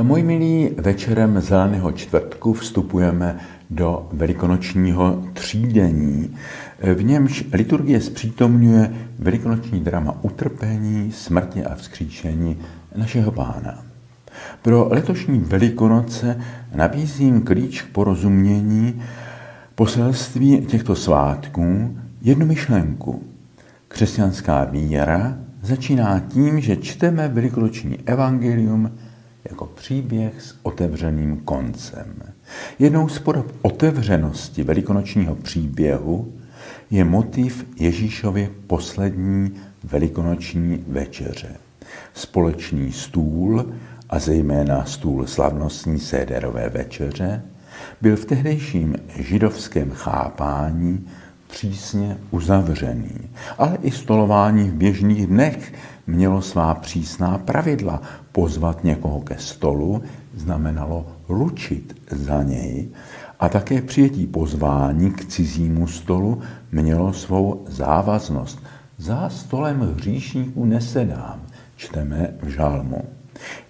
Moji milí, večerem zeleného čtvrtku vstupujeme do velikonočního třídení. V němž liturgie zpřítomňuje velikonoční drama utrpení, smrti a vzkříšení našeho pána. Pro letošní velikonoce nabízím klíč k porozumění poselství těchto svátků jednu myšlenku. Křesťanská víra začíná tím, že čteme velikonoční evangelium jako příběh s otevřeným koncem. Jednou z podob otevřenosti velikonočního příběhu je motiv Ježíšovy poslední velikonoční večeře. Společný stůl a zejména stůl slavnostní séderové večeře byl v tehdejším židovském chápání přísně uzavřený, ale i stolování v běžných dnech mělo svá přísná pravidla. Pozvat někoho ke stolu znamenalo ručit za něj a také přijetí pozvání k cizímu stolu mělo svou závaznost. Za stolem hříšníků nesedám, čteme v žalmu.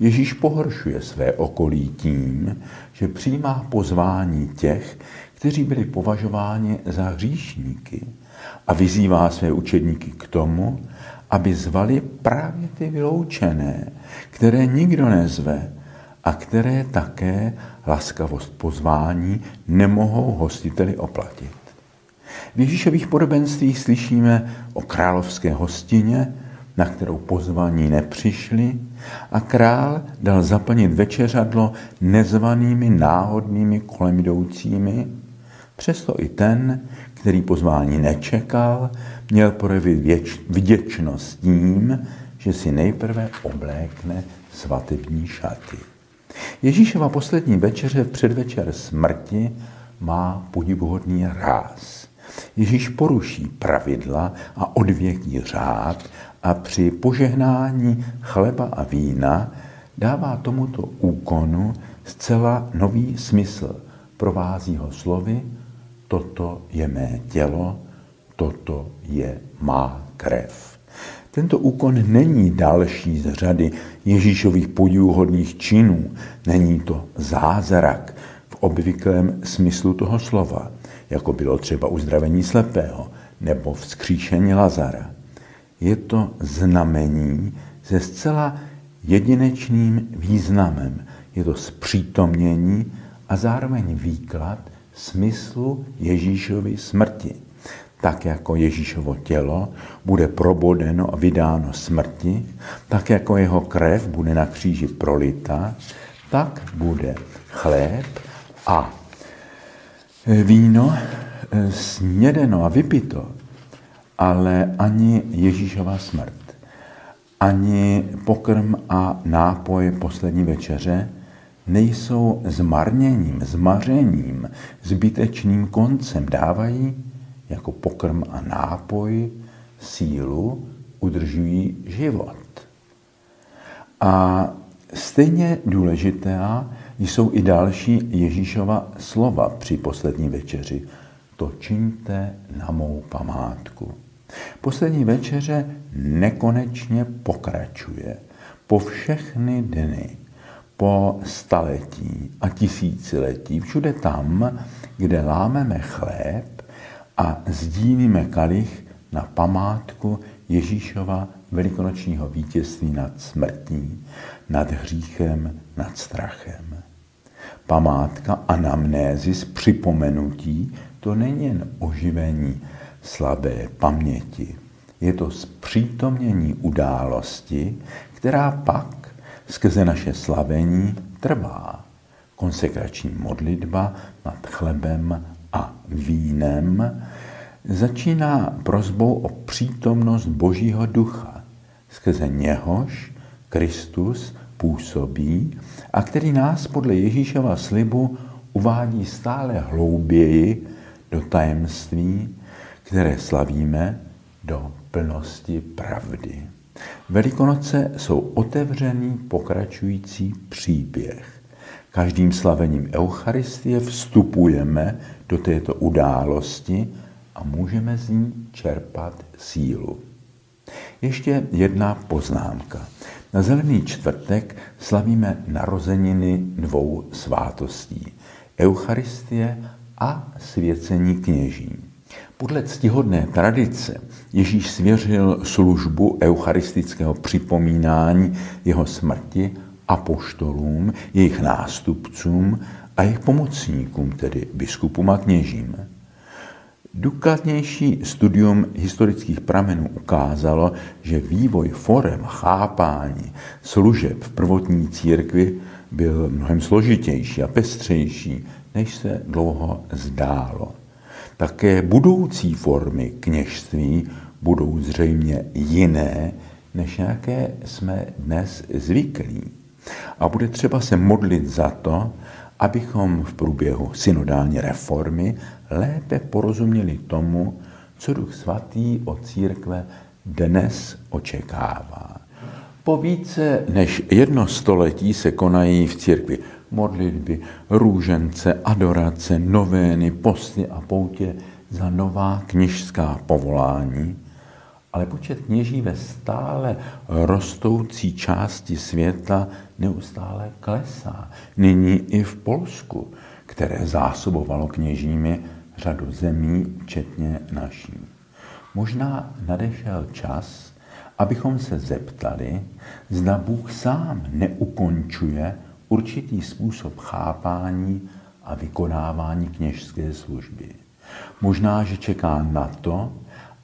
Ježíš pohoršuje své okolí tím, že přijímá pozvání těch, kteří byli považováni za hříšníky a vyzývá své učedníky k tomu, aby zvali právě ty vyloučené, které nikdo nezve a které také laskavost pozvání nemohou hostiteli oplatit. V Ježíšových podobenstvích slyšíme o královské hostině, na kterou pozvaní nepřišli a král dal zaplnit večeřadlo nezvanými náhodnými kolem jdoucími, přesto i ten, který pozvání nečekal, měl projevit věč, vděčnost tím, že si nejprve oblékne svatební šaty. Ježíšova poslední večeře v předvečer smrti má podivuhodný ráz. Ježíš poruší pravidla a odvěký řád a při požehnání chleba a vína dává tomuto úkonu zcela nový smysl. Provází ho slovy, toto je mé tělo, toto je má krev. Tento úkon není další z řady Ježíšových podivuhodných činů, není to zázrak v obvyklém smyslu toho slova, jako bylo třeba uzdravení slepého nebo vzkříšení Lazara. Je to znamení se zcela jedinečným významem. Je to zpřítomnění a zároveň výklad smyslu Ježíšovy smrti tak jako Ježíšovo tělo bude probodeno a vydáno smrti, tak jako jeho krev bude na kříži prolita, tak bude chléb a víno snědeno a vypito, ale ani Ježíšova smrt, ani pokrm a nápoj poslední večeře nejsou zmarněním, zmařením, zbytečným koncem. Dávají jako pokrm a nápoj sílu udržují život. A stejně důležitá jsou i další Ježíšova slova při poslední večeři. To čiňte na mou památku. Poslední večeře nekonečně pokračuje po všechny dny, po staletí a tisíciletí, všude tam, kde lámeme chléb a sdílíme kalich na památku Ježíšova velikonočního vítězství nad smrtí, nad hříchem, nad strachem. Památka anamnézis, připomenutí, to není jen oživení slabé paměti. Je to zpřítomnění události, která pak skrze naše slavení trvá. Konsekrační modlitba nad chlebem a vínem začíná prozbou o přítomnost Božího ducha, skrze něhož Kristus působí a který nás podle Ježíšova slibu uvádí stále hlouběji do tajemství, které slavíme do plnosti pravdy. Velikonoce jsou otevřený pokračující příběh. Každým slavením Eucharistie vstupujeme do této události a můžeme z ní čerpat sílu. Ještě jedna poznámka. Na Zelený čtvrtek slavíme narozeniny dvou svátostí. Eucharistie a svěcení kněží. Podle ctihodné tradice Ježíš svěřil službu eucharistického připomínání jeho smrti apoštolům, jejich nástupcům a jejich pomocníkům, tedy biskupům a kněžím. Důkladnější studium historických pramenů ukázalo, že vývoj forem chápání služeb v prvotní církvi byl mnohem složitější a pestřejší, než se dlouho zdálo. Také budoucí formy kněžství budou zřejmě jiné, než jaké jsme dnes zvyklí. A bude třeba se modlit za to, abychom v průběhu synodální reformy lépe porozuměli tomu, co Duch Svatý od církve dnes očekává. Po více než jedno století se konají v církvi modlitby, růžence, adorace, novény, posty a poutě za nová kněžská povolání, ale počet kněží ve stále rostoucí části světa neustále klesá. Nyní i v Polsku, které zásobovalo kněžími řadu zemí, včetně naší. Možná nadešel čas, abychom se zeptali, zda Bůh sám neukončuje určitý způsob chápání a vykonávání kněžské služby. Možná, že čeká na to,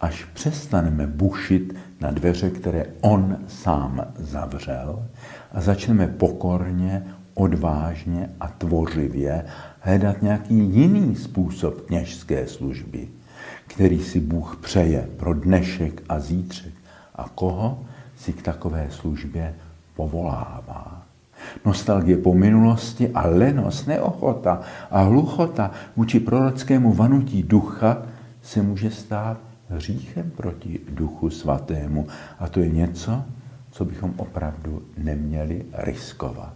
až přestaneme bušit na dveře, které on sám zavřel a začneme pokorně, odvážně a tvořivě hledat nějaký jiný způsob kněžské služby, který si Bůh přeje pro dnešek a zítřek a koho si k takové službě povolává. Nostalgie po minulosti a lenost, neochota a hluchota vůči prorockému vanutí ducha se může stát hříchem proti duchu svatému. A to je něco, co bychom opravdu neměli riskovat.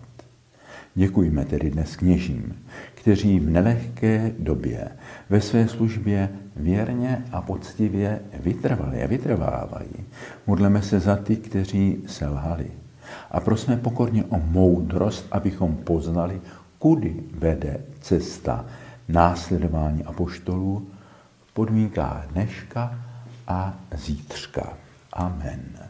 Děkujeme tedy dnes kněžím, kteří v nelehké době ve své službě věrně a poctivě vytrvali a vytrvávají. Modleme se za ty, kteří selhali. A prosme pokorně o moudrost, abychom poznali, kudy vede cesta následování apoštolů podmínkách dneška a zítřka. Amen.